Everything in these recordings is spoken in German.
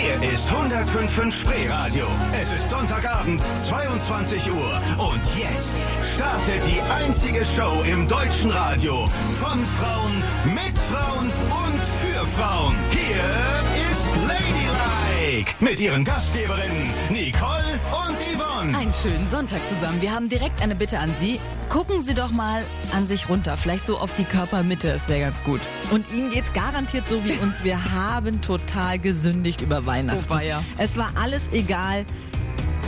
Hier ist 105.5 Spreeradio. Es ist Sonntagabend, 22 Uhr. Und jetzt startet die einzige Show im deutschen Radio. Von Frauen, mit Frauen und für Frauen. Hier ist Ladylike. Mit ihren Gastgeberinnen Nicole und Yvonne. Einen schönen Sonntag zusammen. Wir haben direkt eine Bitte an Sie. Gucken Sie doch mal an sich runter. Vielleicht so auf die Körpermitte. Es wäre ganz gut. Und Ihnen geht's garantiert so wie uns. Wir haben total gesündigt über Weihnachten. Oh. Es war alles egal.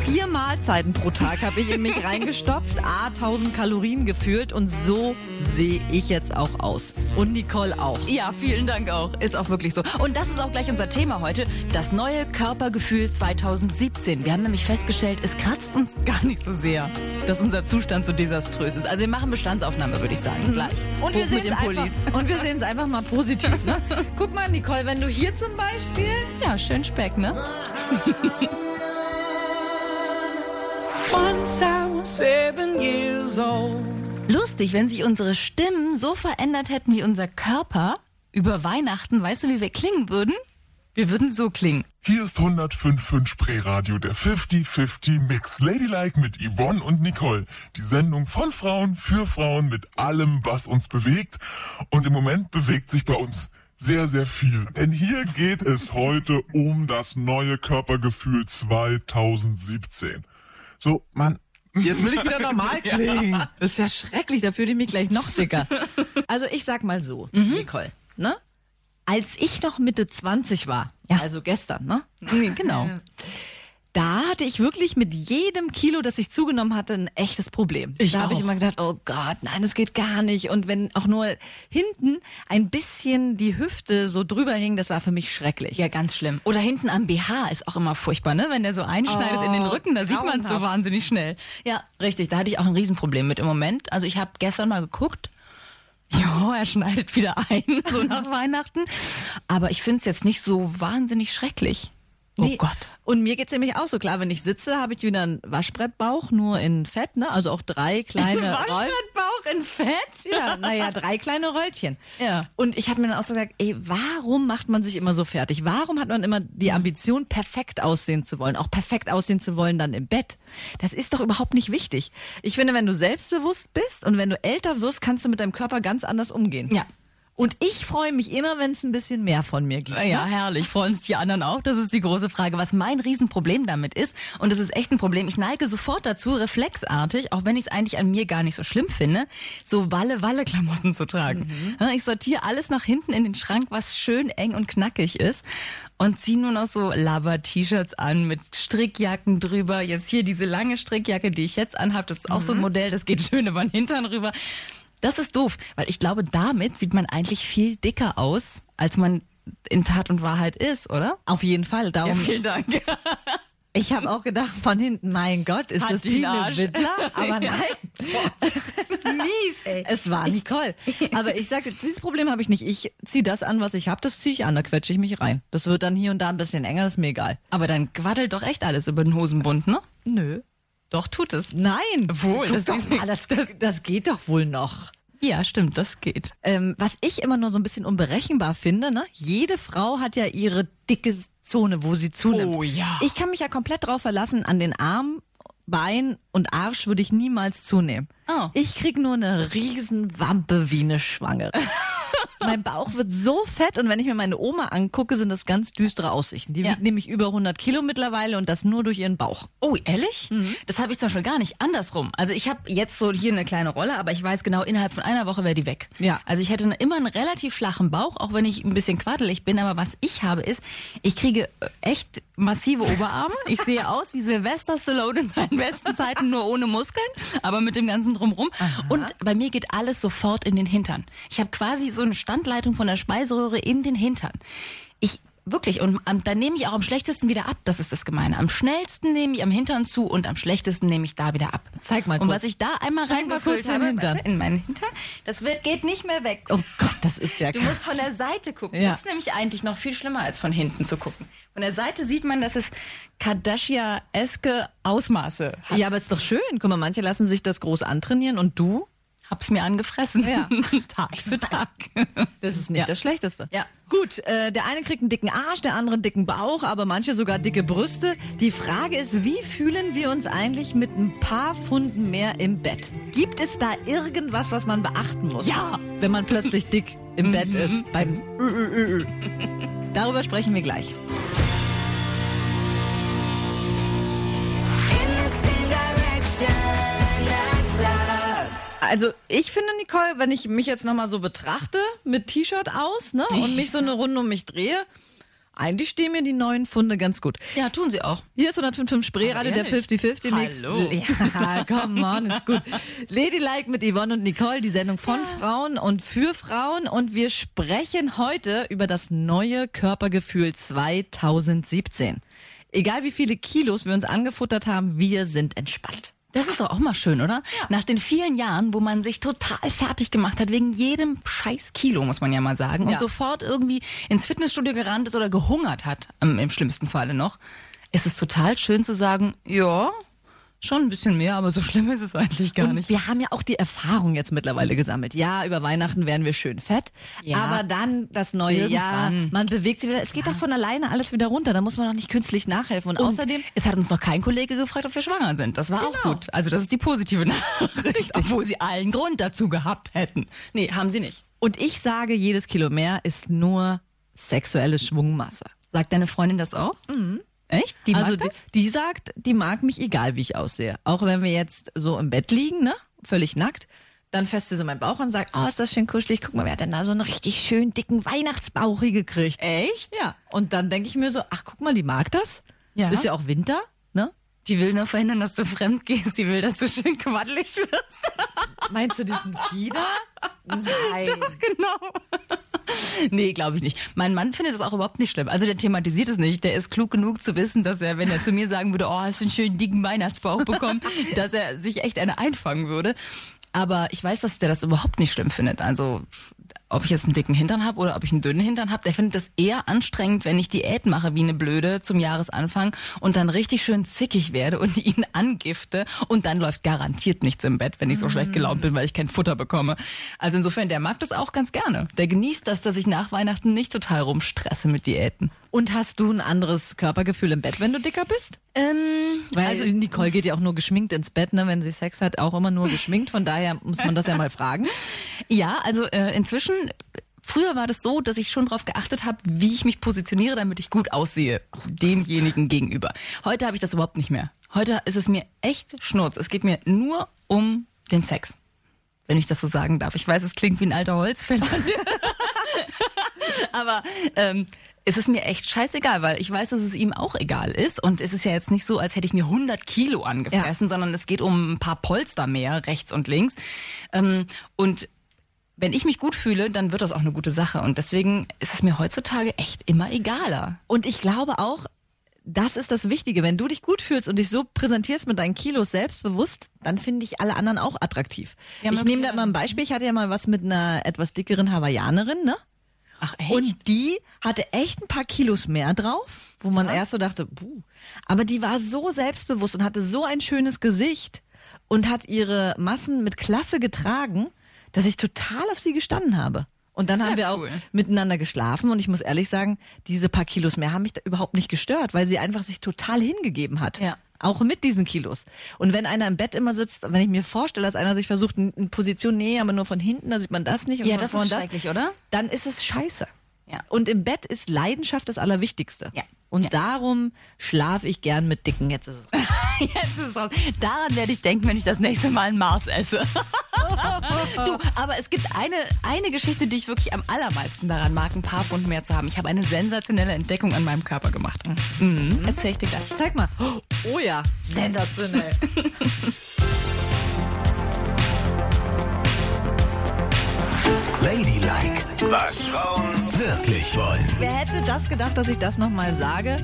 Vier Mahlzeiten pro Tag habe ich in mich reingestopft, a 1000 Kalorien gefühlt und so sehe ich jetzt auch aus. Und Nicole auch. Ja, vielen Dank auch. Ist auch wirklich so. Und das ist auch gleich unser Thema heute. Das neue Körpergefühl 2017. Wir haben nämlich festgestellt, es kratzt uns gar nicht so sehr, dass unser Zustand so desaströs ist. Also wir machen Bestandsaufnahme, würde ich sagen, gleich. Und wir Hoch mit sehen es einfach, und wir sehen es einfach mal positiv. Ne? Guck mal, Nicole, wenn du hier zum Beispiel Ja, schön Speck, ne? Lustig, wenn sich unsere Stimmen so verändert hätten wie unser Körper über Weihnachten. Weißt du, wie wir klingen würden? Wir würden so klingen. Hier ist 105.5 Spreeradio, der 50-50 Mix. Ladylike mit Yvonne und Nicole. Die Sendung von Frauen für Frauen mit allem, was uns bewegt. Und im Moment bewegt sich bei uns sehr, sehr viel. Denn hier geht es heute um das neue Körpergefühl 2017. So, man, Jetzt will ich wieder normal klingen. Das ist ja schrecklich, da fühle ich mich gleich noch dicker. Also ich sag mal so, Nicole, ne? Als ich noch Mitte 20 war, Ja. also gestern, ne? Genau. Da hatte ich wirklich mit jedem Kilo, das ich zugenommen hatte, ein echtes Problem. Ich da habe ich immer gedacht, oh Gott, nein, das geht gar nicht. Und wenn auch nur hinten ein bisschen die Hüfte so drüber hing, das war für mich schrecklich. Ja, ganz schlimm. Oder hinten am BH ist auch immer furchtbar, ne? Wenn der so einschneidet in den Rücken, da sieht man es so wahnsinnig schnell. Ja, richtig. Da hatte ich auch ein Riesenproblem mit im Moment. Also ich habe gestern mal geguckt. Ja, er schneidet wieder ein, so nach Weihnachten. Aber ich finde es jetzt nicht so wahnsinnig schrecklich. Oh Nee. Gott. Und mir geht's nämlich auch so klar, wenn ich sitze, habe ich wieder einen Waschbrettbauch, nur in Fett, ne? Also auch drei kleine Roll- Waschbrettbauch in Fett? Ja, naja, drei kleine Röllchen. Ja. Und ich habe mir dann auch so gesagt, ey, warum macht man sich immer so fertig? Warum hat man immer die Ambition, perfekt aussehen zu wollen? Auch perfekt aussehen zu wollen dann im Bett? Das ist doch überhaupt nicht wichtig. Ich finde, wenn du selbstbewusst bist und wenn du älter wirst, kannst du mit deinem Körper ganz anders umgehen. Ja. Und ich freue mich immer, wenn es ein bisschen mehr von mir gibt. Ja, ne? herrlich. Freuen uns die anderen auch? Das ist die große Frage. Was mein Riesenproblem damit ist, und das ist echt ein Problem, ich neige sofort dazu, reflexartig, auch wenn ich es eigentlich an mir gar nicht so schlimm finde, so Walle-Walle-Klamotten zu tragen. Ja, Ich sortiere alles nach hinten in den Schrank, was schön eng und knackig ist. Und ziehe nur noch so Lava-T-Shirts an mit Strickjacken drüber. Jetzt hier diese lange Strickjacke, die ich jetzt anhabe, das ist auch so ein Modell, das geht schön über den Hintern rüber. Das ist doof, weil ich glaube, damit sieht man eigentlich viel dicker aus, als man in Tat und Wahrheit ist, oder? Auf jeden Fall. Darum, vielen Dank. ich habe auch gedacht von hinten, mein Gott, ist Hat das Tine. Wittler? Aber nein, Mies, ey. es war Nicole. Aber ich sagte, dieses Problem habe ich nicht. Ich ziehe das an, was ich habe, das ziehe ich an, da quetsche ich mich rein. Das wird dann hier und da ein bisschen enger, das ist mir egal. Aber dann quaddelt doch echt alles über den Hosenbund, ne? Nö. Doch, tut es. Nein. Wohl, das doch sieht- mal, das, das, das geht doch wohl noch. Ja, stimmt, das geht. Ähm, was ich immer nur so ein bisschen unberechenbar finde, ne? Jede Frau hat ja ihre dicke Zone, wo sie zunimmt. Oh ja. Ich kann mich ja komplett drauf verlassen, an den Arm, Bein und Arsch würde ich niemals zunehmen. Oh. Ich krieg nur eine Riesenwampe wie eine Schwangere. mein Bauch wird so fett und wenn ich mir meine Oma angucke, sind das ganz düstere Aussichten. Die Ja. wiegt nämlich über 100 Kilo mittlerweile und das nur durch ihren Bauch. Oh, ehrlich? Das habe ich zum Beispiel gar nicht. Andersrum. Also ich habe jetzt so hier eine kleine Rolle, aber ich weiß genau, innerhalb von einer Woche wäre die weg. Ja. Also ich hätte immer einen relativ flachen Bauch, auch wenn ich ein bisschen quaddelig bin. Aber was ich habe ist, ich kriege äh, echt massive Oberarme. Ich sehe aus wie Sylvester Stallone in seinen besten Zeiten, nur ohne Muskeln, aber mit dem ganzen drumrum. Und bei mir geht alles sofort in den Hintern. Ich habe quasi so eine Standleitung von der Speiseröhre in den Hintern. Ich Wirklich. Und am, dann nehme ich auch am schlechtesten wieder ab. Das ist das Gemeine. Am schnellsten nehme ich am Hintern zu und am schlechtesten nehme ich da wieder ab. Zeig mal Und kurz. was ich da einmal reingefüllt habe, Hintern. in meinen Hintern, das wird, geht nicht mehr weg. Oh Gott, das ist ja Du musst von der Seite gucken. Ja. Das ist nämlich eigentlich noch viel schlimmer, als von hinten zu gucken. Von der Seite sieht man, dass es Kardashian-eske Ausmaße hat. Ja, aber ist doch schön. Guck mal, manche lassen sich das groß antrainieren und du? Hab's mir angefressen. Ja. Tag für Tag. Das ist nicht Ja. das Schlechteste. Ja. Gut, äh, der eine kriegt einen dicken Arsch, der andere einen dicken Bauch, aber manche sogar dicke Brüste. Die Frage ist, wie fühlen wir uns eigentlich mit ein paar Pfunden mehr im Bett? Gibt es da irgendwas, was man beachten muss? Ja. Wenn man plötzlich dick im Bett ist. Beim. Darüber sprechen wir gleich. Also ich finde, Nicole, wenn ich mich jetzt nochmal so betrachte, mit T-Shirt aus ne, und mich so eine Runde um mich drehe, eigentlich stehen mir die neuen Funde ganz gut. Ja, tun sie auch. Hier ist 105.5 Spreeradio, der ehrlich? 50-50 Mix. Hallo. Ja, come on, ist gut. Ladylike mit Yvonne und Nicole, die Sendung von Frauen und für Frauen. Und wir sprechen heute über das neue Körpergefühl 2017. Egal wie viele Kilos wir uns angefuttert haben, wir sind entspannt. Das ist doch auch mal schön, oder? Nach den vielen Jahren, wo man sich total fertig gemacht hat, wegen jedem scheiß Kilo, muss man ja mal sagen, und Ja. sofort irgendwie ins Fitnessstudio gerannt ist oder gehungert hat, im, im schlimmsten Falle noch, ist es total schön zu sagen, ja, schon ein bisschen mehr, aber so schlimm ist es eigentlich gar und nicht. wir haben ja auch die Erfahrung jetzt mittlerweile gesammelt. Ja, über Weihnachten werden wir schön fett, Ja. aber dann das neue Jahr, Irgendwann. man bewegt sich wieder. Es geht doch von alleine alles wieder runter. Da muss man doch nicht künstlich nachhelfen. Und, Und außerdem, es hat uns noch kein Kollege gefragt, ob wir schwanger sind. Das war auch Genau. gut. Also das ist die positive Nachricht, obwohl sie allen Grund dazu gehabt hätten. Nee, haben sie nicht. und ich sage, jedes Kilo mehr ist nur sexuelle Schwungmasse. Sagt deine Freundin das auch? Echt? Die mag also die, das? die sagt, die mag mich egal, wie ich aussehe. Auch wenn wir jetzt so im Bett liegen, ne, völlig nackt. Dann fässt sie so meinen Bauch und sagt, oh, ist das schön kuschelig. Guck mal, wer hat denn da so einen richtig schön dicken Weihnachtsbauch hier gekriegt? Echt? Ja. Und dann denke ich mir so, ach, guck mal, die mag das. Ja. Ist ja auch Winter, ne? Die will nur verhindern, dass du fremd gehst. Die will, dass du schön quaddelig wirst. Meinst du diesen Fieder? Nein. Doch, genau. nee, glaube ich nicht. Mein Mann findet das auch überhaupt nicht schlimm. Also der thematisiert es nicht. Der ist klug genug zu wissen, dass er, wenn er zu mir sagen würde, oh, hast du einen schönen dicken Weihnachtsbauch bekommen, dass er sich echt eine einfangen würde. Aber ich weiß, dass der das überhaupt nicht schlimm findet. Also ob ich jetzt einen dicken Hintern habe oder ob ich einen dünnen Hintern habe, der findet das eher anstrengend, wenn ich Diät mache wie eine Blöde zum Jahresanfang und dann richtig schön zickig werde und ihn angifte und dann läuft garantiert nichts im Bett, wenn ich so schlecht gelaunt bin, weil ich kein Futter bekomme. Also insofern, der mag das auch ganz gerne. Der genießt das, dass ich nach Weihnachten nicht total rumstresse mit Diäten. Und hast du ein anderes Körpergefühl im Bett, wenn du dicker bist? Ähm, Weil also Nicole geht ja auch nur geschminkt ins Bett, ne? Wenn sie Sex hat, auch immer nur geschminkt. Von daher muss man das ja mal fragen. Ja, also äh, inzwischen, früher war das so, dass ich schon darauf geachtet habe, wie ich mich positioniere, damit ich gut aussehe, demjenigen gegenüber. Heute habe ich das überhaupt nicht mehr. Heute ist es mir echt Schnurz. Es geht mir nur um den Sex. Wenn ich das so sagen darf. Ich weiß, es klingt wie ein alter Holzfäller. Aber ähm, es ist mir echt scheißegal, weil ich weiß, dass es ihm auch egal ist. Und es ist ja jetzt nicht so, als hätte ich mir 100 Kilo angefressen, sondern es geht um ein paar Polster mehr, rechts und links. Ähm, und wenn ich mich gut fühle, dann wird das auch eine gute Sache. Und deswegen ist es mir heutzutage echt immer egaler. Und ich glaube auch, das ist das Wichtige. Wenn du dich gut fühlst und dich so präsentierst mit deinen Kilos selbstbewusst, dann finde ich alle anderen auch attraktiv. Ja, ich nehme da mal ein Beispiel. Ich hatte ja mal was mit einer etwas dickeren Hawaiianerin, ne? Ach echt? Und die hatte echt ein paar Kilos mehr drauf, wo man erst so dachte, puh. Aber die war so selbstbewusst und hatte so ein schönes Gesicht und hat ihre Massen mit Klasse getragen, dass ich total auf sie gestanden habe. Und dann haben wir auch cool. miteinander geschlafen und ich muss ehrlich sagen, diese paar Kilos mehr haben mich da überhaupt nicht gestört, weil sie einfach sich total hingegeben hat. Ja. Auch mit diesen Kilos. Und wenn einer im Bett immer sitzt, wenn ich mir vorstelle, dass einer sich versucht, in Position, nee, aber nur von hinten, da sieht man das nicht. Und Ja, das ist schrecklich, oder? Dann ist es scheiße. Ja. Und im Bett ist Leidenschaft das Allerwichtigste. Ja. Und Ja. darum schlafe ich gern mit Dicken. Jetzt ist es. Jetzt ist es raus. Daran werde ich denken, wenn ich das nächste Mal ein Mars esse. du, aber es gibt eine, eine Geschichte, die ich wirklich am allermeisten daran mag, ein paar Pfund mehr zu haben. Ich habe eine sensationelle Entdeckung an meinem Körper gemacht. Mhm. Erzähl ich dir gleich. Zeig mal. Oh ja, sensationell. Ladylike, was Frauen wirklich wollen. Wer hätte das gedacht, dass ich das nochmal sage?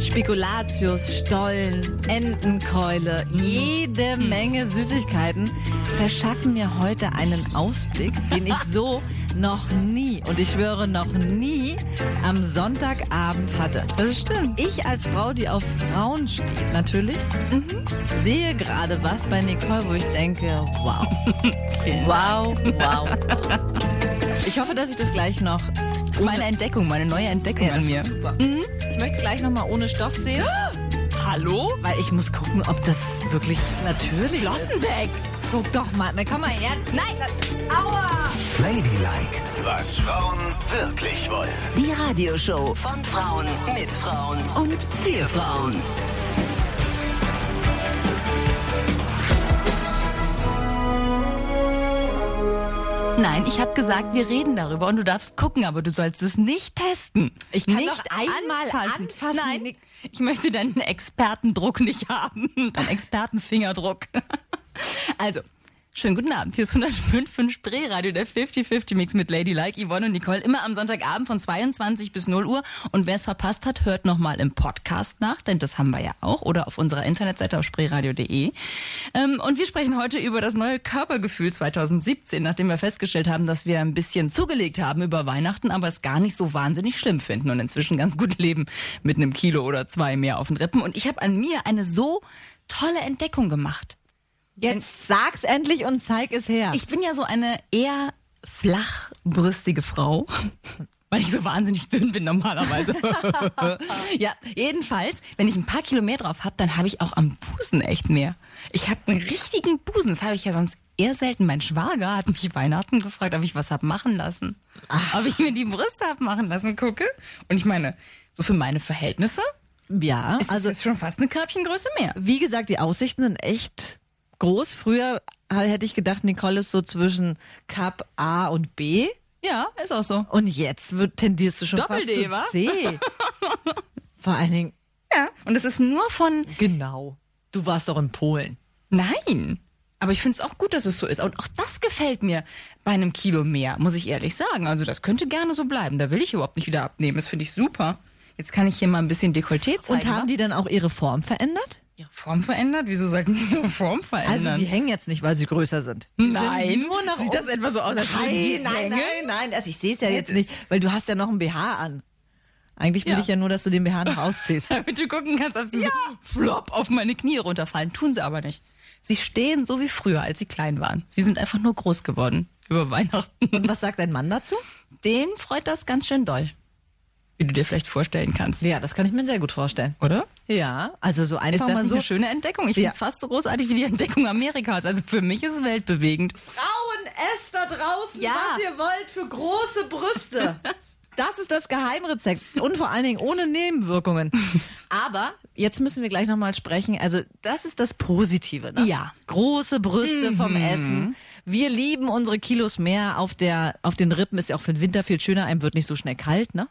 Spekulatius, Stollen, Entenkeule, jede Menge Süßigkeiten verschaffen mir heute einen Ausblick, den ich so noch nie, und ich schwöre noch nie, am Sonntagabend hatte. Das stimmt. Ich als Frau, die auf Frauen steht, natürlich, sehe gerade was bei Nicole, wo ich denke, wow. wow, wow. Ich hoffe, dass ich das gleich noch Das ist meine Entdeckung, meine neue Entdeckung Ja, das an mir. ist super. Ich möchte gleich nochmal ohne Stoff sehen. Hallo? Weil ich muss gucken, ob das wirklich natürlich Flossen weg. Guck doch mal. Na, komm mal her. Nein. das- Aua. Ladylike, was Frauen wirklich wollen. Die Radioshow von Frauen mit Frauen und für Frauen. Nein, ich habe gesagt, wir reden darüber und du darfst gucken, aber du sollst es nicht testen. Ich kann nicht doch einmal anfassen. Nein, Nick. ich möchte deinen Expertendruck nicht haben, deinen Expertenfingerdruck. Also, schönen guten Abend. Hier ist 105 Spreeradio, der 50-50-Mix mit Ladylike, Yvonne und Nicole. Immer am Sonntagabend von 22 bis 0 Uhr. Und wer es verpasst hat, hört nochmal im Podcast nach, denn das haben wir ja auch. Oder auf unserer Internetseite auf spreeradio.de. Ähm, und wir sprechen heute über das neue Körpergefühl 2017, nachdem wir festgestellt haben, dass wir ein bisschen zugelegt haben über Weihnachten, aber es gar nicht so wahnsinnig schlimm finden und inzwischen ganz gut leben mit einem Kilo oder zwei mehr auf den Rippen. Und ich habe an mir eine so tolle Entdeckung gemacht. Jetzt sag's endlich und zeig es her. Ich bin ja so eine eher flachbrüstige Frau. Weil ich so wahnsinnig dünn bin normalerweise. ja, jedenfalls, wenn ich ein paar Kilo mehr drauf habe, dann habe ich auch am Busen echt mehr. Ich habe einen richtigen Busen. Das habe ich ja sonst eher selten. Mein Schwager hat mich Weihnachten gefragt, ob ich was hab machen lassen. Ob ich mir die Brüste hab machen lassen, gucke. Und ich meine, so für meine Verhältnisse ja, ist also es schon fast eine Körbchengröße mehr. wie gesagt, die Aussichten sind echt groß. Früher hätte ich gedacht, Nicole ist so zwischen Cup A und B. Ja, ist auch so. Und jetzt wird, tendierst du schon Doppel-D, wa? fast zu C. Vor allen Dingen, Ja. Und es ist nur von genau. Du warst doch in Polen. Nein. Aber ich finde es auch gut, dass es so ist. Und auch das gefällt mir bei einem Kilo mehr, muss ich ehrlich sagen. Also das könnte gerne so bleiben. Da will ich überhaupt nicht wieder abnehmen. Das finde ich super. Jetzt kann ich hier mal ein bisschen Dekolleté zeigen. Und haben wa? die dann auch ihre Form verändert? Ihre Form verändert? Wieso sollten die ihre Form verändern? Also die hängen jetzt nicht, weil sie größer sind. Die Nein. Sind nur nach Sieht das etwa so aus, als würden die Nein, nein, nein, nein. Also ich sehe es ja jetzt nicht, weil du hast ja noch ein BH an. Eigentlich will Ja. ich ja nur, dass du den BH noch ausziehst. Damit du gucken kannst, ob sie so flop auf meine Knie runterfallen. Tun sie aber nicht. Sie stehen so wie früher, als sie klein waren. Sie sind einfach nur groß geworden über Weihnachten. Und was sagt dein Mann dazu? Den freut das ganz schön doll. Wie du dir vielleicht vorstellen kannst. Ja, das kann ich mir sehr gut vorstellen. Oder? Ja, also so Ist einfach das mal nicht so. eine schöne Entdeckung? Ich finde Ja. es fast so großartig wie die Entdeckung Amerikas. Also für mich ist es weltbewegend. Frauen, esst da draußen, Ja. was ihr wollt für große Brüste. Das ist das Geheimrezept und vor allen Dingen ohne Nebenwirkungen. Aber jetzt müssen wir gleich nochmal sprechen. Also das ist das Positive. Ne? Ja. Große Brüste vom Essen. Wir lieben unsere Kilos mehr. Auf, der, auf den Rippen ist ja auch für den Winter viel schöner. Einem wird nicht so schnell kalt. Ne?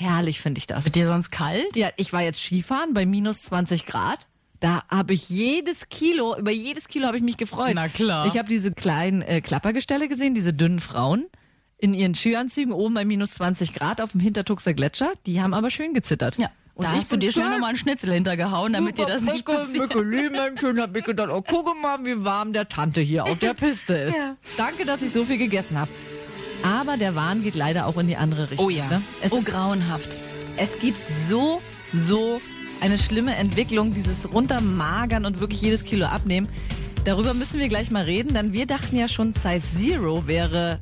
Herrlich finde ich das. Wird dir sonst kalt? Ja, ich war jetzt Skifahren bei minus 20 Grad. Da habe ich jedes Kilo, über jedes Kilo habe ich mich gefreut. Na klar. Ich habe diese kleinen äh, Klappergestelle gesehen, diese dünnen Frauen in ihren Skianzügen oben bei minus 20 Grad auf dem Hintertuxer Gletscher. Die haben aber schön gezittert. Ja. Und da ich hast du dir schnell klein. nochmal einen Schnitzel hintergehauen, damit dir das nicht passiert. Schön hab ich gedacht, oh, guck mal, wie warm der Tante hier auf der Piste ist. Ja. Danke, dass ich so viel gegessen habe. Aber der Wahn geht leider auch in die andere Richtung. Oh ja. Ne? Es oh, ist grauenhaft. es gibt so, so eine schlimme Entwicklung, dieses Runtermagern und wirklich jedes Kilo abnehmen. Darüber müssen wir gleich mal reden, denn wir dachten ja schon, Size Zero wäre,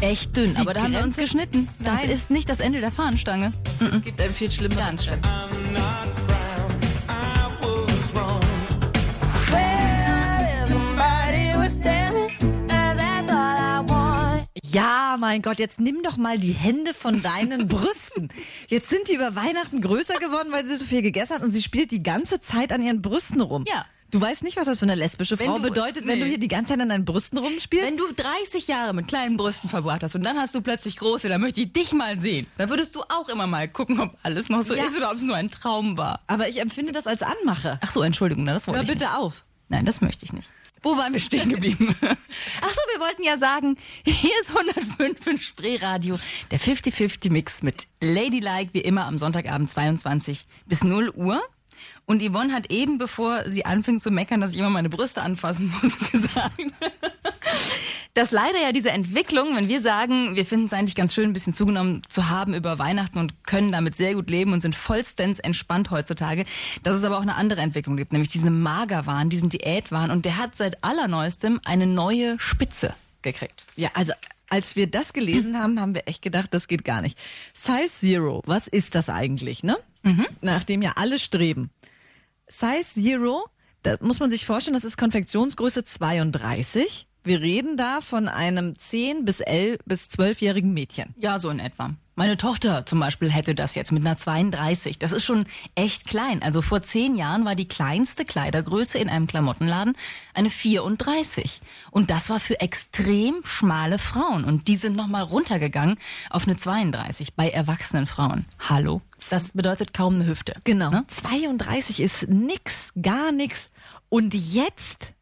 Echt dünn, aber da haben wir uns Grenze- geschnitten. Das Nein. ist nicht das Ende der Fahnenstange. es gibt einen viel schlimmeren. Ganz schlimm. Ja, mein Gott, jetzt nimm doch mal die Hände von deinen Brüsten. Jetzt sind die über Weihnachten größer geworden, weil sie so viel gegessen hat und sie spielt die ganze Zeit an ihren Brüsten rum. Ja. Du weißt nicht, was das für eine lesbische Wenn Frau du- bedeutet, wenn nee. du hier die ganze Zeit an deinen Brüsten rumspielst. Wenn du 30 Jahre mit kleinen Brüsten verbracht hast und dann hast du plötzlich große, dann möchte ich dich mal sehen. Dann würdest du auch immer mal gucken, ob alles noch so Ja. ist oder ob es nur ein Traum war. aber ich empfinde das als Anmache. Ach so, Entschuldigung, na, das wollte Hör ich bitte nicht. auf. Nein, das möchte ich nicht. Wo waren wir stehen geblieben? Ach so, wir wollten ja sagen, hier ist 105 in Spreeradio, der 50-50-Mix mit Ladylike, wie immer am Sonntagabend 22 bis 0 Uhr. Und Yvonne hat eben, bevor sie anfing zu meckern, dass ich immer meine Brüste anfassen muss, gesagt, dass leider ja diese Entwicklung, wenn wir sagen, wir finden es eigentlich ganz schön, ein bisschen zugenommen zu haben über Weihnachten und können damit sehr gut leben und sind vollstens entspannt heutzutage, dass es aber auch eine andere Entwicklung gibt, nämlich diesen Magerwahn, diesen Diätwahn und der hat seit allerneuestem eine neue Spitze gekriegt. Ja, also als wir das gelesen haben, haben wir echt gedacht, das geht gar nicht. Size Zero, was ist das eigentlich, ne? Nachdem ja alle streben. Size Zero, da muss man sich vorstellen, das ist Konfektionsgröße 32. Wir reden da von einem 10 bis 11 bis 12-jährigen Mädchen. Ja, so in etwa. Meine Tochter zum Beispiel hätte das jetzt mit einer 32. Das ist schon echt klein. Also vor zehn Jahren war die kleinste Kleidergröße in einem Klamottenladen eine 34. Und das war für extrem schmale Frauen. Und die sind nochmal runtergegangen auf eine 32 bei erwachsenen Frauen. Hallo? Das bedeutet kaum eine Hüfte. Genau. Ne? 32 ist nix, gar nix. Und jetzt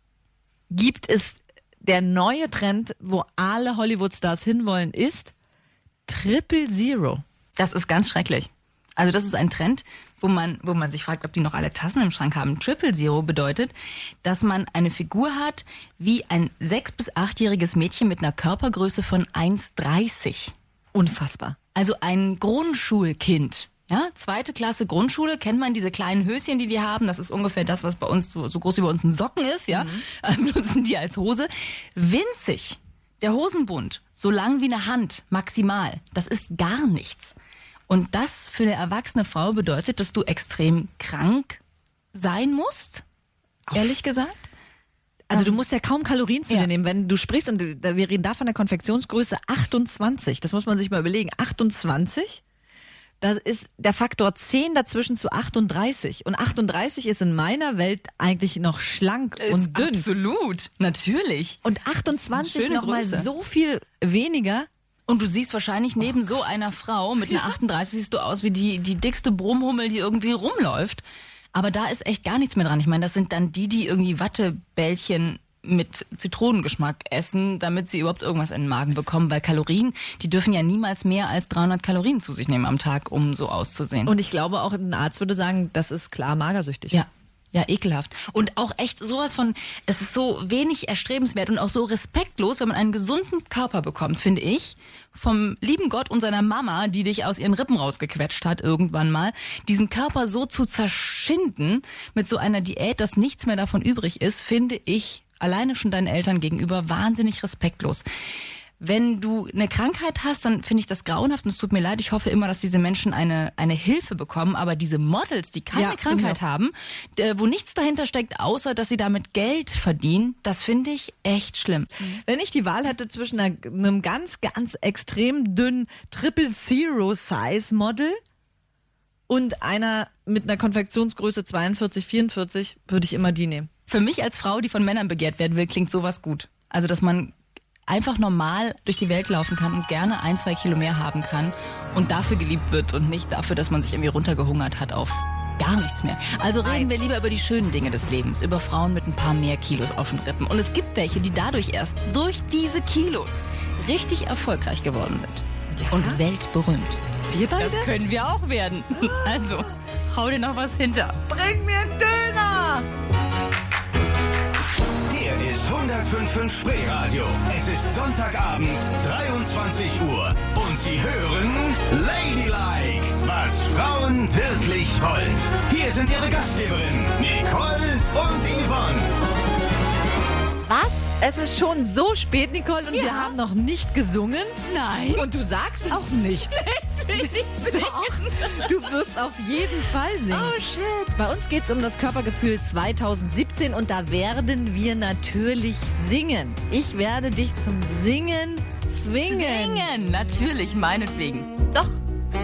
gibt es der neue Trend, wo alle Hollywood-Stars hinwollen, ist Triple Zero. Das ist ganz schrecklich. Also das ist ein Trend, wo man, wo man sich fragt, ob die noch alle Tassen im Schrank haben. Triple Zero bedeutet, dass man eine Figur hat wie ein sechs- bis achtjähriges Mädchen mit einer Körpergröße von 1,30. Unfassbar. Also ein Grundschulkind. Ja, zweite Klasse Grundschule, kennt man diese kleinen Höschen, die die haben. Das ist ungefähr das, was bei uns so, so groß wie bei uns ein Socken ist, ja. Benutzen die als Hose. Winzig. Der Hosenbund, so lang wie eine Hand, maximal. Das ist gar nichts. Und das für eine erwachsene Frau bedeutet, dass du extrem krank sein musst. Ehrlich gesagt. Also du musst ja kaum Kalorien zu Ja. dir nehmen, wenn du sprichst und wir reden da von der Konfektionsgröße 28. Das muss man sich mal überlegen. 28? Das ist der Faktor 10 dazwischen zu 38. Und 38 ist in meiner Welt eigentlich noch schlank und dünn. Absolut. Natürlich. Und Das ist 28 eine schöne nochmal so viel weniger. Und du siehst wahrscheinlich neben so einer Frau mit einer 38 siehst du aus wie die, die dickste Brummhummel, die irgendwie rumläuft. Aber da ist echt gar nichts mehr dran. Ich meine, das sind dann die, die irgendwie Wattebällchen mit Zitronengeschmack essen, damit sie überhaupt irgendwas in den Magen bekommen. Weil Kalorien, die dürfen ja niemals mehr als 300 Kalorien zu sich nehmen am Tag, um so auszusehen. Und ich glaube auch, ein Arzt würde sagen, das ist klar magersüchtig. Ja. Ja, ekelhaft. Und auch echt sowas von, es ist so wenig erstrebenswert und auch so respektlos, wenn man einen gesunden Körper bekommt, finde ich, vom lieben Gott und seiner Mama, die dich aus ihren Rippen rausgequetscht hat irgendwann mal, diesen Körper so zu zerschinden mit so einer Diät, dass nichts mehr davon übrig ist, finde ich alleine schon deinen Eltern gegenüber wahnsinnig respektlos. Wenn du eine Krankheit hast, dann finde ich das grauenhaft und es tut mir leid. Ich hoffe immer, dass diese Menschen eine, eine Hilfe bekommen. Aber diese Models, die keine Ja, Krankheit genau. haben, wo nichts dahinter steckt, außer dass sie damit Geld verdienen, das finde ich echt schlimm. Wenn ich die Wahl hätte zwischen einem ganz, ganz extrem dünnen Triple Zero Size Model und einer mit einer Konfektionsgröße 42, 44, würde ich immer die nehmen. Für mich als Frau, die von Männern begehrt werden will, klingt sowas gut. Also, dass man einfach normal durch die Welt laufen kann und gerne ein, zwei Kilo mehr haben kann und dafür geliebt wird und nicht dafür, dass man sich irgendwie runtergehungert hat auf gar nichts mehr. Also reden wir lieber über die schönen Dinge des Lebens, über Frauen mit ein paar mehr Kilos auf den Rippen. Und es gibt welche, die dadurch erst durch diese Kilos richtig erfolgreich geworden sind. Und weltberühmt. Wir beide? Das können wir auch werden. Also, hau dir noch was hinter. Bring mir einen Döner! 105.5 Spreeradio. Es ist Sonntagabend, 23 Uhr. Und Sie hören Ladylike, was Frauen wirklich wollen. Hier sind Ihre Gastgeberinnen, Nicole und Yvonne. Was? Es ist schon so spät, Nicole, und wir Ja. haben noch nicht gesungen. Nein. Und du sagst auch nichts. Ich will nicht singen. Doch, du wirst auf jeden Fall singen. Oh shit. Bei uns geht es um das Körpergefühl 2017 und da werden wir natürlich singen. Ich werde dich zum Singen zwingen. Singen, natürlich, meinetwegen. Doch,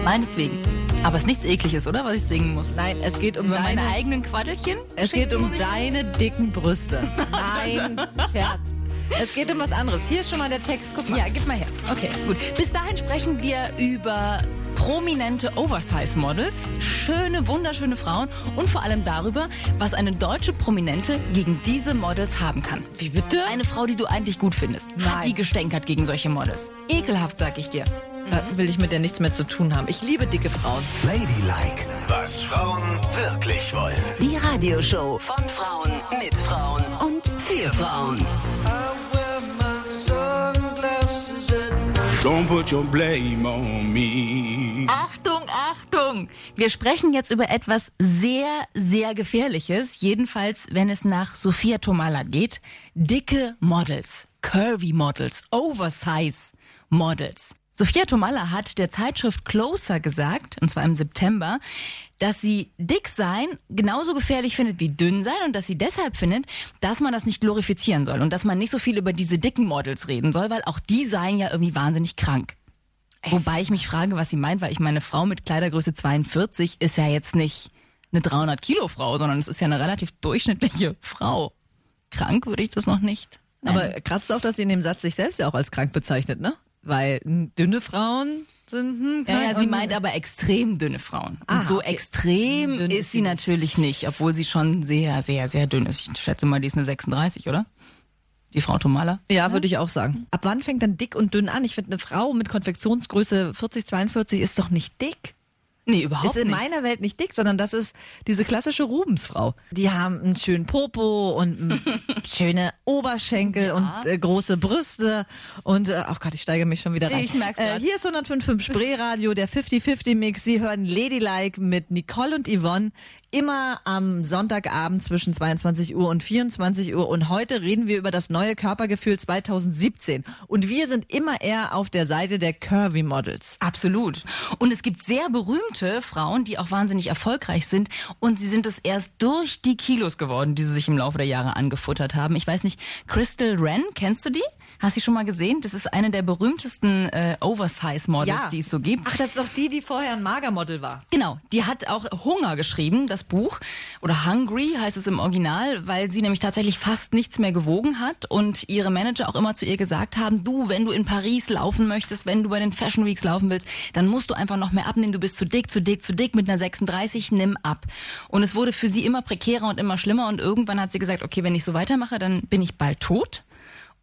meinetwegen. Aber es ist nichts Ekliges, oder, was ich singen muss? Nein, es geht um Über meine deine, eigenen Quaddelchen? es geht um deine dicken Brüste. Nein, Scherz. Es geht um was anderes. Hier ist schon mal der Text. Guck mal. Ja, gib mal her. Okay, gut. Bis dahin sprechen wir über prominente Oversize-Models, schöne, wunderschöne Frauen und vor allem darüber, was eine deutsche Prominente gegen diese Models haben kann. Wie bitte? Eine Frau, die du eigentlich gut findest, Nein. hat die gestänkert gegen solche Models. Ekelhaft, sag ich dir. Da will ich mit dir nichts mehr zu tun haben. Ich liebe dicke Frauen. Ladylike, was Frauen wirklich wollen. Die Radioshow von Frauen mit Frauen und für Frauen. I Don't put your blame on me. Achtung, Achtung! Wir sprechen jetzt über etwas sehr, sehr Gefährliches. Jedenfalls, wenn es nach Sophia Tomala geht. Dicke Models, Curvy Models, Oversize Models. Sophia Tomala hat der Zeitschrift Closer gesagt, und zwar im September, dass sie dick sein genauso gefährlich findet wie dünn sein und dass sie deshalb findet, dass man das nicht glorifizieren soll und dass man nicht so viel über diese dicken Models reden soll, weil auch die seien ja irgendwie wahnsinnig krank. Wobei ich mich frage, was sie meint, weil ich meine Frau mit Kleidergröße 42 ist ja jetzt nicht eine 300 Kilo Frau, sondern es ist ja eine relativ durchschnittliche Frau. Krank würde ich das noch nicht. Aber krass ist auch, dass sie in dem Satz sich selbst ja auch als krank bezeichnet, ne? Weil dünne Frauen sind. Hm, Ja, ja, sie meint aber extrem dünne Frauen. Ah, und so okay. extrem Dünn ist sie natürlich nicht, obwohl sie schon sehr, sehr, sehr dünn ist. Ich schätze mal, die ist eine 36, oder? Die Frau Tomala? Ja, würde ich auch sagen. Ab wann fängt dann dick und dünn an? Ich finde, eine Frau mit Konfektionsgröße 40, 42 ist doch nicht dick. Nee, überhaupt ist in nicht. meiner Welt nicht dick, sondern das ist diese klassische Rubensfrau. Die haben einen schönen Popo und schöne Oberschenkel und äh, große Brüste und äh, ach Gott, ich steige mich schon wieder rein. Ich merk's äh. Hier ist 105.5 Spreeradio, der 50-50 Mix. Sie hören Ladylike mit Nicole und Yvonne immer am Sonntagabend zwischen 22 Uhr und 24 Uhr und heute reden wir über das neue Körpergefühl 2017 und wir sind immer eher auf der Seite der Curvy Models. Absolut. Und es gibt sehr berühmte Frauen, die auch wahnsinnig erfolgreich sind. Und sie sind es erst durch die Kilos geworden, die sie sich im Laufe der Jahre angefuttert haben. Ich weiß nicht, Crystal Wren, kennst du die? Hast du schon mal gesehen? Das ist eine der berühmtesten äh, Oversize-Models, die es so gibt. Ach, das ist doch die, die vorher ein Magermodel war. Genau, die hat auch Hunger geschrieben, das Buch. Oder Hungry heißt es im Original, weil sie nämlich tatsächlich fast nichts mehr gewogen hat und ihre Manager auch immer zu ihr gesagt haben, du, wenn du in Paris laufen möchtest, wenn du bei den Fashion Weeks laufen willst, dann musst du einfach noch mehr abnehmen. Du bist zu dick, zu dick, zu dick mit einer 36, nimm ab. Und es wurde für sie immer prekärer und immer schlimmer und irgendwann hat sie gesagt, okay, wenn ich so weitermache, dann bin ich bald tot.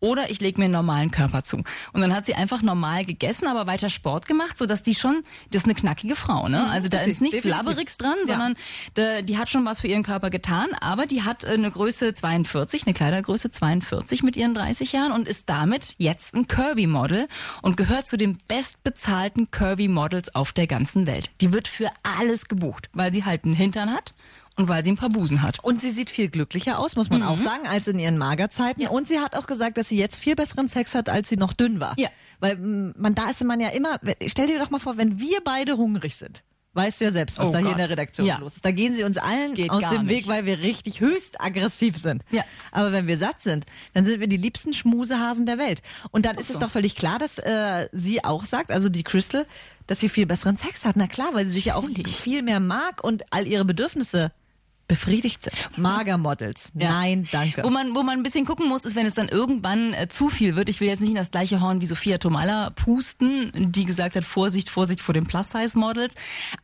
Oder ich lege mir einen normalen Körper zu. Und dann hat sie einfach normal gegessen, aber weiter Sport gemacht, sodass die schon, das ist eine knackige Frau, ne? Also da das ist ist nicht definitiv. Flabberigs dran, Ja. sondern da, die hat schon was für ihren Körper getan, aber die hat äh, eine Größe 42, eine Kleidergröße 42 mit ihren 30 Jahren und ist damit jetzt ein Curvy-Model und gehört zu den bestbezahlten Curvy-Models auf der ganzen Welt. Die wird für alles gebucht, weil sie halt einen Hintern hat und weil sie ein paar Busen hat. Und sie sieht viel glücklicher aus, muss man Mhm. auch sagen, als in ihren Magerzeiten. Und sie hat auch gesagt, dass sie jetzt viel besseren Sex hat, als sie noch dünn war. Ja. Weil m, man da ist man ja immer, stell dir doch mal vor, wenn wir beide hungrig sind. Weißt du ja selbst, was Oh da hier in Gott. der Redaktion Ja. los ist. Da gehen sie uns allen Geht aus dem Weg, nicht. weil wir richtig höchst aggressiv sind. Ja. Aber wenn wir satt sind, dann sind wir die liebsten Schmusehasen der Welt. Und dann ist, es so. doch völlig klar, dass äh, sie auch sagt, also die Crystal, dass sie viel besseren Sex hat. Na klar, weil sie sich ja auch viel mehr mag und all ihre Bedürfnisse befriedigt sind. Magermodels. Ja. Nein, danke. Wo man, wo man ein bisschen gucken muss, ist, wenn es dann irgendwann äh, zu viel wird. Ich will jetzt nicht in das gleiche Horn wie Sophia Tomala pusten, die gesagt hat, Vorsicht, Vorsicht vor den Plus-Size-Models.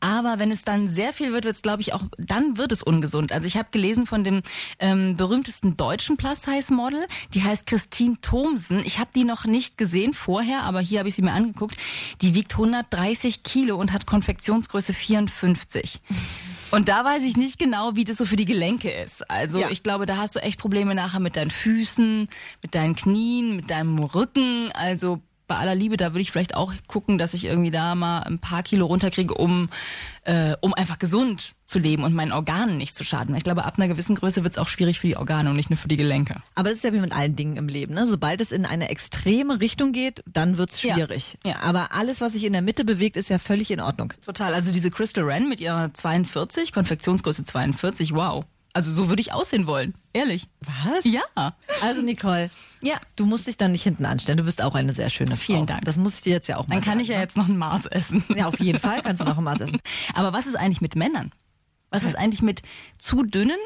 Aber wenn es dann sehr viel wird, wird es, glaube ich, auch, dann wird es ungesund. Also ich habe gelesen von dem ähm, berühmtesten deutschen Plus-Size-Model, die heißt Christine Thomsen. Ich habe die noch nicht gesehen vorher, aber hier habe ich sie mir angeguckt. Die wiegt 130 Kilo und hat Konfektionsgröße 54. Und da weiß ich nicht genau, wie das so für die Gelenke ist. Also Ja. ich glaube, da hast du echt Probleme nachher mit deinen Füßen, mit deinen Knien, mit deinem Rücken. Also bei aller Liebe, da würde ich vielleicht auch gucken, dass ich irgendwie da mal ein paar Kilo runterkriege, um, äh, um einfach gesund zu leben und meinen Organen nicht zu schaden. Weil Ich glaube, ab einer gewissen Größe wird es auch schwierig für die Organe und nicht nur für die Gelenke. Aber es ist ja wie mit allen Dingen im Leben. Ne? Sobald es in eine extreme Richtung geht, dann wird's Ja. schwierig. Ja. Aber alles, was sich in der Mitte bewegt, ist ja völlig in Ordnung. Total. Also diese Crystal Wren mit ihrer 42, Konfektionsgröße 42, wow. Also so würde ich aussehen wollen. Ehrlich. Was? Ja. Also Nicole, Ja. du musst dich dann nicht hinten anstellen. Du bist auch eine sehr schöne Frau. Vielen Dank. Das muss ich dir jetzt ja auch mal Dann kann ich ja sagen, jetzt noch ein Maß essen. ne? Ja, auf jeden Fall kannst du noch ein Maß essen. Aber was ist eigentlich mit Männern? Was ist eigentlich mit zu dünnen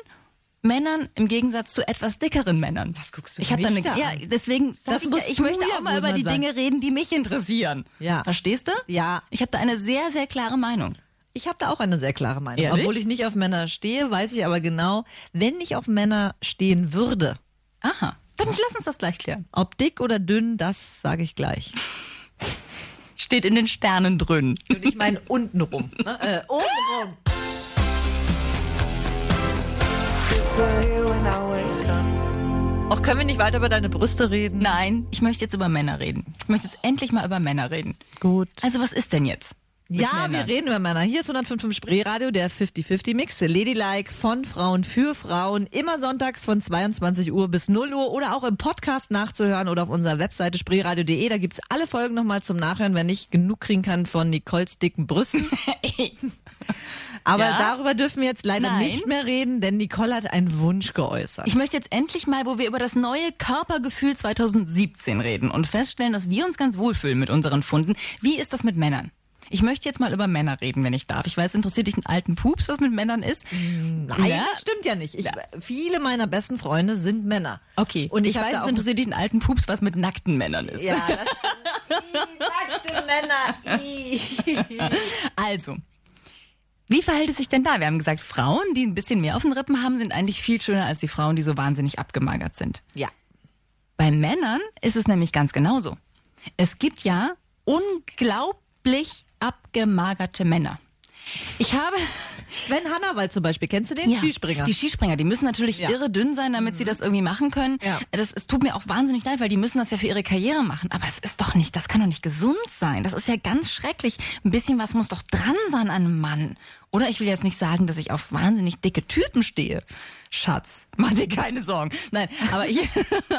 Männern im Gegensatz zu etwas dickeren Männern. Was guckst du ich hab da mich eine, da Ja, an? deswegen sag Das ich, ja, ich möchte ja auch mal über die sagen. Dinge reden, die mich interessieren. Ja. Verstehst du? Ja. Ich habe da eine sehr, sehr klare Meinung. Ich habe da auch eine sehr klare Meinung. Ehrlich? Obwohl ich nicht auf Männer stehe, weiß ich aber genau, wenn ich auf Männer stehen würde, Aha. Dann lass uns das gleich klären. ob dick oder dünn, das sage ich gleich. Steht in den Sternen drin. Und ich meine untenrum. Ne? Äh, obenrum. Auch können wir nicht weiter über deine Brüste reden? Nein, ich möchte jetzt über Männer reden. Ich möchte jetzt endlich mal über Männer reden. Gut. Also was ist denn jetzt? Ja, wir reden über Männer. Hier ist 105.5 Spreeradio, der 50-50-Mix. Ladylike von Frauen für Frauen. Immer sonntags von 22 Uhr bis 0 Uhr oder auch im Podcast nachzuhören oder auf unserer Webseite spreeradio.de. Da gibt's alle Folgen nochmal zum Nachhören, wenn ich genug kriegen kann von Nicoles dicken Brüsten. Aber Ja? darüber dürfen wir jetzt leider Nein. nicht mehr reden, denn Nicole hat einen Wunsch geäußert. Ich möchte jetzt endlich mal, wo wir über das neue Körpergefühl 2017 reden und feststellen, dass wir uns ganz wohlfühlen mit unseren Funden. Wie ist das mit Männern? Ich möchte jetzt mal über Männer reden, wenn ich darf. Ich weiß, interessiert dich einen alten Pups, was mit Männern ist? Nein, Ja? das stimmt ja nicht. Ich, Viele meiner besten Freunde sind Männer. Okay, Und ich, ich weiß, es interessiert dich einen alten Pups, was mit nackten Männern ist. Ja, das stimmt. Die nackten Männer. Also, wie verhält es sich denn da? Wir haben gesagt, Frauen, die ein bisschen mehr auf den Rippen haben, sind eigentlich viel schöner als die Frauen, die so wahnsinnig abgemagert sind. Ja. Bei Männern ist es nämlich ganz genauso. Es gibt ja unglaublich abgemagerte Männer. Ich habe Sven Hannawald zum Beispiel, kennst du den? Skispringer. Die Skispringer, die müssen natürlich Ja. Mhm. irre dünn sein, damit sie das irgendwie machen können. Ja. Das, es tut mir auch wahnsinnig leid, weil die müssen das ja für ihre Karriere machen. Aber es ist doch nicht, das kann doch nicht gesund sein. Das ist ja ganz schrecklich. Ein bisschen was muss doch dran sein an einem Mann. Oder ich will jetzt nicht sagen, dass ich auf wahnsinnig dicke Typen stehe. Schatz, mach dir keine Sorgen. Nein, aber ich,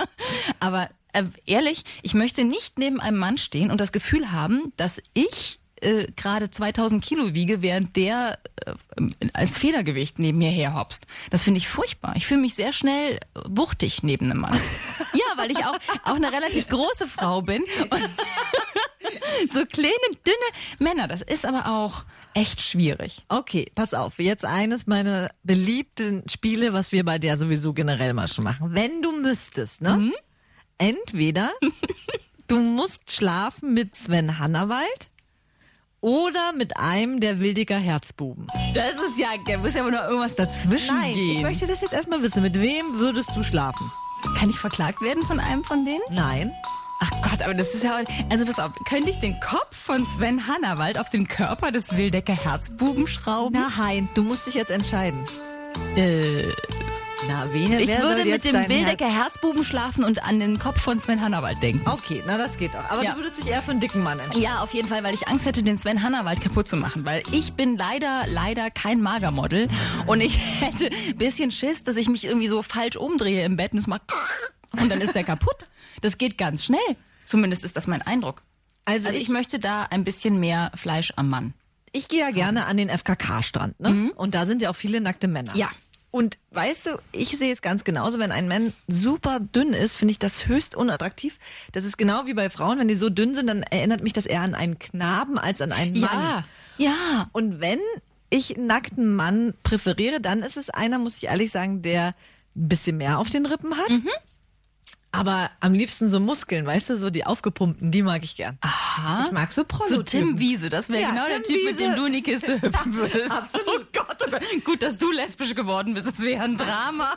aber äh, ehrlich, ich möchte nicht neben einem Mann stehen und das Gefühl haben, dass ich äh, gerade 2000 Kilo wiege, während der äh, als Federgewicht neben mir herhopst. Das finde ich furchtbar. Ich fühle mich sehr schnell äh, wuchtig neben einem Mann. ja, weil ich auch, auch eine relativ große Frau bin. Und so kleine, dünne Männer, das ist aber auch echt schwierig. Okay, pass auf. Jetzt eines meiner beliebten Spiele, was wir bei der sowieso generell mal schon machen. Wenn du müsstest, ne? Mhm. Entweder du musst schlafen mit Sven Hannawald oder mit einem der Wildiger Herzbuben. Das ist ja, da muss ja aber noch irgendwas dazwischen Nein, gehen. ich möchte das jetzt erstmal wissen. Mit wem würdest du schlafen? Kann ich verklagt werden von einem von denen? Nein. Ach Gott, aber das ist ja. Also pass auf, könnte ich den Kopf von Sven Hannawald auf den Körper des Wildecker Herzbuben schrauben? Nein, du musst dich jetzt entscheiden. Äh, Na, wen, ich würde mit dem dein Wildecker Herzbuben schlafen und an den Kopf von Sven Hannawald denken. Okay, na das geht doch. Aber Ja. du würdest dich eher für einen dicken Mann entscheiden. Ja, auf jeden Fall, weil ich Angst hätte, den Sven Hannawald kaputt zu machen. Weil ich bin leider, leider kein Magermodel. Und ich hätte ein bisschen Schiss, dass ich mich irgendwie so falsch umdrehe im Bett und es macht und dann ist der kaputt. Das geht ganz schnell. Zumindest ist das mein Eindruck. Also, Also ich, ich möchte da ein bisschen mehr Fleisch am Mann. ich gehe ja gerne an den FKK-Strand, ne? Und da sind ja auch viele nackte Männer. Ja. Und weißt du, ich sehe es ganz genauso, wenn ein Mann super dünn ist, finde ich das höchst unattraktiv. Das ist genau wie bei Frauen, wenn die so dünn sind, dann erinnert mich das eher an einen Knaben als an einen Mann. Ja, ja. Und wenn ich einen nackten Mann präferiere, dann ist es einer, muss ich ehrlich sagen, der ein bisschen mehr auf den Rippen hat. Mhm. Aber am liebsten so Muskeln, weißt du, so die aufgepumpten, die mag ich gern. Aha. Ich mag so So Prollo. Tim Wiese, das wäre Ja, genau der Tim Typ, mit Wiese. dem du in die Kiste hüpfen würdest. absolut. Oh Gott, oh Gott. Gut, dass du lesbisch geworden bist, das wäre ein Drama.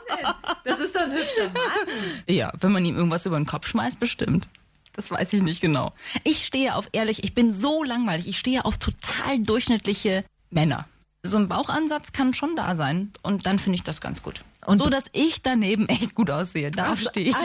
Das ist doch ein hübscher Mann. Ja, wenn man ihm irgendwas über den Kopf schmeißt, bestimmt. Das weiß ich nicht genau. Ich stehe auf, ehrlich, ich bin so langweilig, ich stehe auf total durchschnittliche Männer. So ein Bauchansatz kann schon da sein und dann finde ich das ganz gut. Und so, dass ich daneben echt gut aussehe. Da stehe ich. Ah.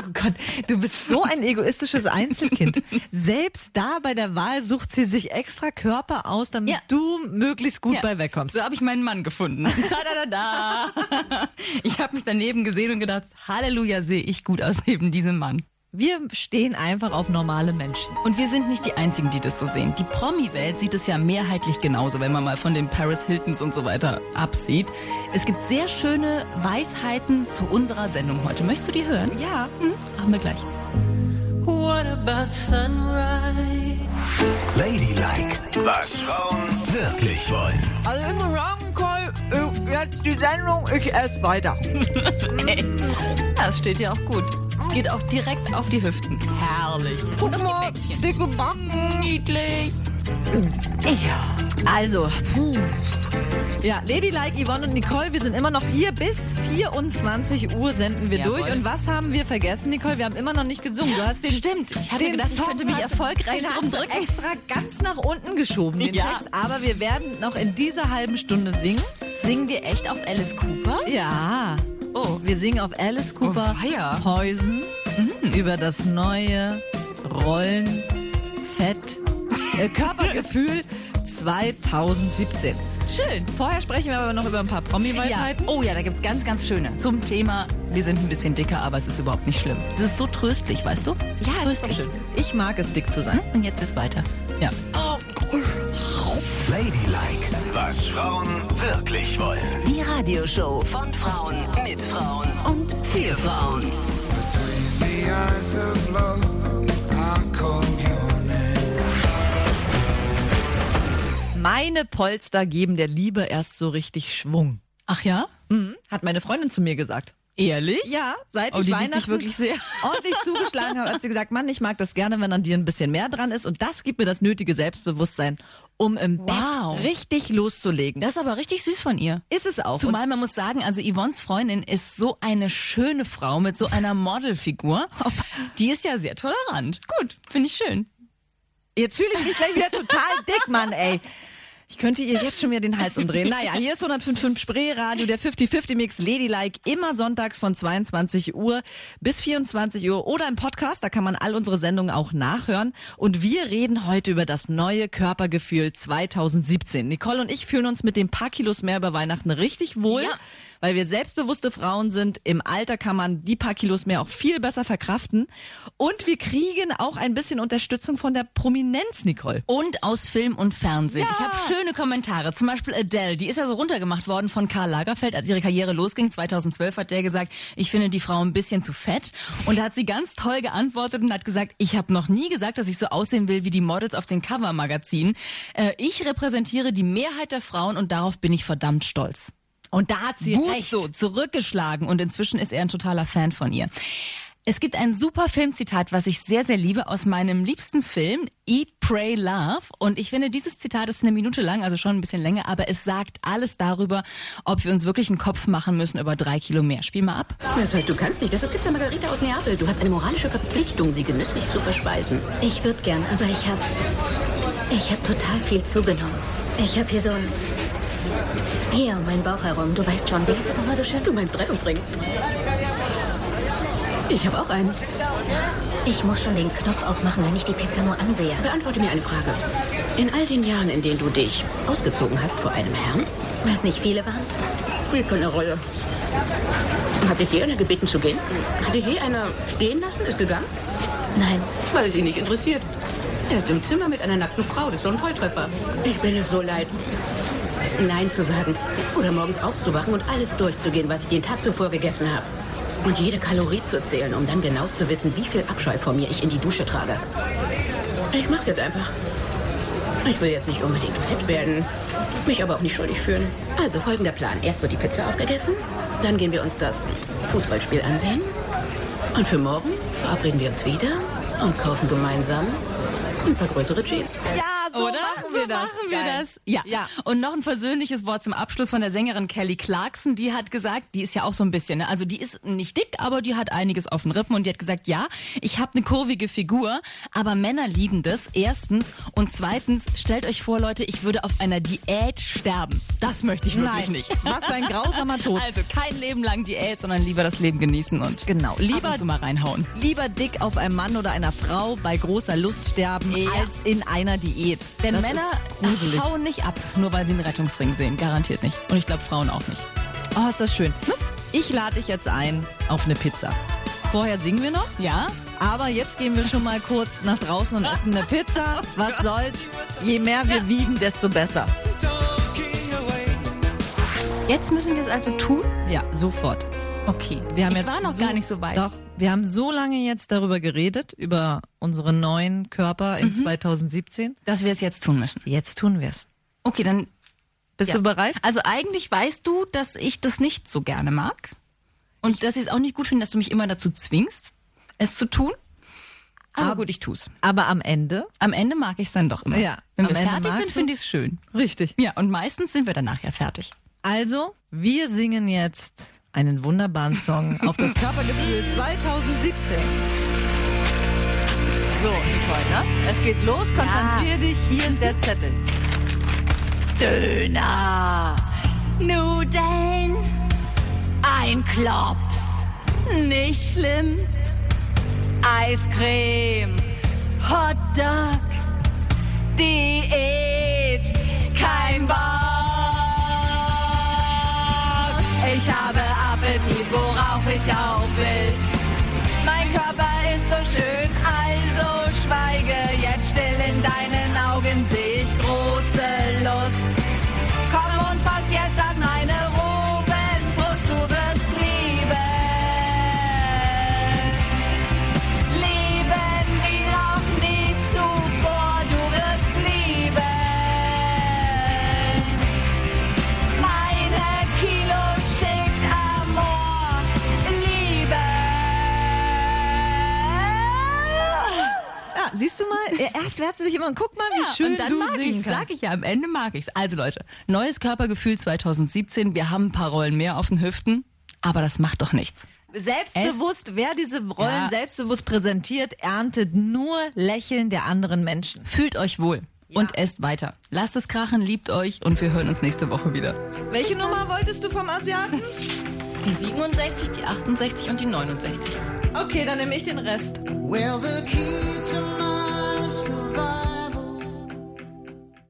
Oh Gott, du bist so ein egoistisches Einzelkind. Selbst da bei der Wahl sucht sie sich extra Körper aus, damit Ja. du möglichst gut Ja, bei wegkommst. So habe ich meinen Mann gefunden. Tada, da. Ich habe mich daneben gesehen und gedacht, Halleluja, sehe ich gut aus neben diesem Mann. Wir stehen einfach auf normale Menschen. Und wir sind nicht die Einzigen, die das so sehen. Die Promi-Welt sieht es ja mehrheitlich genauso, wenn man mal von den Paris Hiltons und so weiter absieht. Es gibt sehr schöne Weisheiten zu unserer Sendung heute. Möchtest du die hören? Ja. Hm, machen wir gleich. What about sunrise? Ladylike, was Frauen wirklich wollen. Also ich muss jetzt die Sendung, ich esse weiter. Das steht ja auch gut. Es geht auch direkt auf die Hüften. Herrlich. Und auf mal, die Bäckchen. dicke Backen. Niedlich. Ja. Also, puh. Ja, Ladylike, Yvonne und Nicole, wir sind immer noch hier. Bis 24 Uhr senden wir Jawohl. durch. Und was haben wir vergessen, Nicole? Wir haben immer noch nicht gesungen. Du hast den, Stimmt. Ich hatte den gedacht, ich Song könnte mich hast- erfolgreich den hast drücken. extra ganz nach unten geschoben, den Ja. Text. Aber wir werden noch in dieser halben Stunde singen. Singen wir echt auf Alice Cooper? Ja. Oh. Wir singen auf Alice Cooper Oh. Häusen über das neue Rollen, Fett, äh, Körpergefühl 2017. Schön. Vorher sprechen wir aber noch über ein paar Ja. Promi-Weisheiten. Oh ja, da gibt's ganz, ganz schöne. Zum Thema, wir sind ein bisschen dicker, aber es ist überhaupt nicht schlimm. Das ist so tröstlich, weißt du? Ja, es ist tröstlich. schön. Ich mag es, dick zu sein. Und jetzt ist weiter. Ja. Ladylike, was Frauen wirklich wollen. Die Radioshow von Frauen mit Frauen und für Frauen. The eyes of love, I call your name. Meine Polster geben der Liebe erst so richtig Schwung. Ach ja? Mhm. Hat meine Freundin zu mir gesagt. Ehrlich? Ja, seit Oh, ich Weihnachten wirklich sehr. ordentlich zugeschlagen habe, hat sie gesagt, Mann, ich mag das gerne, wenn an dir ein bisschen mehr dran ist und das gibt mir das nötige Selbstbewusstsein, um im Wow. Bett richtig loszulegen. Das ist aber richtig süß von ihr. ist es auch. Zumal man muss sagen, also Yvonnes Freundin ist so eine schöne Frau mit so einer Modelfigur. Die ist ja sehr tolerant. Gut, finde ich schön. Jetzt fühle ich mich gleich wieder total dick, Mann, ey. Ich könnte ihr jetzt schon wieder den Hals umdrehen. Naja, hier ist 105.5 Spree Radio, der 50-50 Mix Ladylike, immer sonntags von 22 Uhr bis 24 Uhr oder im Podcast, da kann man all unsere Sendungen auch nachhören. Und wir reden heute über das neue Körpergefühl 2017. Nicole und ich fühlen uns mit dem paar Kilos mehr über Weihnachten richtig wohl. Ja. Weil wir selbstbewusste Frauen sind. Im Alter kann man die paar Kilos mehr auch viel besser verkraften. Und wir kriegen auch ein bisschen Unterstützung von der Prominenz, Nicole. Und aus Film und Fernsehen. Ja. Ich habe schöne Kommentare. Zum Beispiel Adele, die ist ja so runtergemacht worden von Karl Lagerfeld, als ihre Karriere losging. 2012 hat der gesagt, ich finde die Frau ein bisschen zu fett. Und da hat sie ganz toll geantwortet und hat gesagt, ich habe noch nie gesagt, dass ich so aussehen will wie die Models auf den Cover-Magazinen. Äh, ich repräsentiere die Mehrheit der Frauen und darauf bin ich verdammt stolz. Und da hat sie Gut recht. so, zurückgeschlagen und inzwischen ist er ein totaler Fan von ihr. Es gibt ein super Filmzitat, was ich sehr, sehr liebe, aus meinem liebsten Film, Eat, Pray, Love. Und ich finde, dieses Zitat ist eine Minute lang, also schon ein bisschen länger, aber es sagt alles darüber, ob wir uns wirklich einen Kopf machen müssen über drei Kilo mehr. Spiel mal ab. Das heißt, du kannst nicht. Das ist Pizza Margarita aus Neapel. Du hast eine moralische Verpflichtung, sie genüsslich zu verspeisen. Ich würde gern, aber ich habe ich habe total viel zugenommen. Ich habe hier so ein hier um meinen Bauch herum. Du weißt schon, wie heißt das nochmal so schön? Du meinst Rettungsring? Ich habe auch einen. Ich muss schon den Knopf aufmachen, wenn ich die Pizza nur ansehe. Beantworte mir eine Frage. In all den Jahren, in denen du dich ausgezogen hast vor einem Herrn, Was nicht viele waren? spielt keine Rolle. Hat dich je einer gebeten zu gehen? Hat dich je einer stehen lassen, ist gegangen? Nein. Weil es ihn nicht interessiert. Er ist im Zimmer mit einer nackten Frau. Das ist doch ein Volltreffer. Ich bin es so leid. Nein zu sagen. Oder morgens aufzuwachen und alles durchzugehen, was ich den Tag zuvor gegessen habe. Und jede Kalorie zu zählen, um dann genau zu wissen, wie viel Abscheu vor mir ich in die Dusche trage. Ich mach's jetzt einfach. Ich will jetzt nicht unbedingt fett werden, mich aber auch nicht schuldig fühlen. Also folgender Plan. Erst wird die Pizza aufgegessen, dann gehen wir uns das Fußballspiel ansehen. Und für morgen verabreden wir uns wieder und kaufen gemeinsam ein paar größere Jeans. Ja, so Oder? machen so wir das. machen wir Geil. das. Ja. Ja. Und noch ein versöhnliches Wort zum Abschluss von der Sängerin Kelly Clarkson. Die hat gesagt, die ist ja auch so ein bisschen, ne? also die ist nicht dick, aber die hat einiges auf den Rippen und die hat gesagt, ja, ich habe eine kurvige Figur, aber Männer lieben das. Erstens und zweitens, stellt euch vor, Leute, ich würde auf einer Diät sterben. Das möchte ich wirklich Nein. nicht. Was für ein grausamer Tod. Also kein Leben lang Diät, sondern lieber das Leben genießen und Genau. ab Lieber, zu mal reinhauen. lieber dick auf einem Mann oder einer Frau bei großer Lust sterben, Ja. als in einer Diät. Denn Das Männer hauen nicht ab, nur weil sie einen Rettungsring sehen. Garantiert nicht. Und ich glaube Frauen auch nicht. Oh, ist das schön. Ich lade dich jetzt ein auf eine Pizza. Vorher singen wir noch, Ja? aber jetzt gehen wir schon mal kurz nach draußen und essen eine Pizza. Was soll's? Je mehr wir wiegen, desto besser. Jetzt müssen wir es also tun? Ja, sofort. Okay. Wir haben ich jetzt war noch so, gar nicht so weit. Doch, wir haben so lange jetzt darüber geredet, über unsere neuen Körper Mhm. in 2017. Dass wir es jetzt tun müssen. Jetzt tun wir's. Okay, dann Bist Ja. du bereit? Also eigentlich weißt du, dass ich das nicht so gerne mag. Und dass ich es auch nicht gut finde, dass du mich immer dazu zwingst, es zu tun. Aber gut, ich tu's. Aber am Ende, Am Ende mag ich es dann doch immer. Ja, Wenn wir Ende fertig sind, finde ich es schön. richtig. Ja, und meistens sind wir danach ja fertig. Also, wir singen jetzt einen wunderbaren Song auf das Körpergefühl 2017. So, Nicole, ne? Es geht los, konzentrier dich, hier ist der Zettel. Döner, Nudeln, ein Klops, nicht schlimm. Eiscreme, Hotdog, Diät, kein Bock. Ich habe Appetit, worauf ich auch will. Mein Körper ist so schön, also schweige jetzt still in deinen Augen, seh siehst du mal, erst wehrt sie sich immer und guck mal, wie schön und dann du mag singen kannst. sag ich ja, am Ende mag ich's. Also Leute, neues Körpergefühl 2017. Wir haben ein paar Rollen mehr auf den Hüften, aber das macht doch nichts. Selbstbewusst, wer diese Rollen Ja. selbstbewusst präsentiert, erntet nur Lächeln der anderen Menschen. Fühlt euch wohl und esst weiter. Lasst es krachen, liebt euch und wir hören uns nächste Woche wieder. Welche Nummer wolltest du vom Asiaten? Die 67, die 68 und die 69. Okay, dann nehme ich den Rest. Well, love.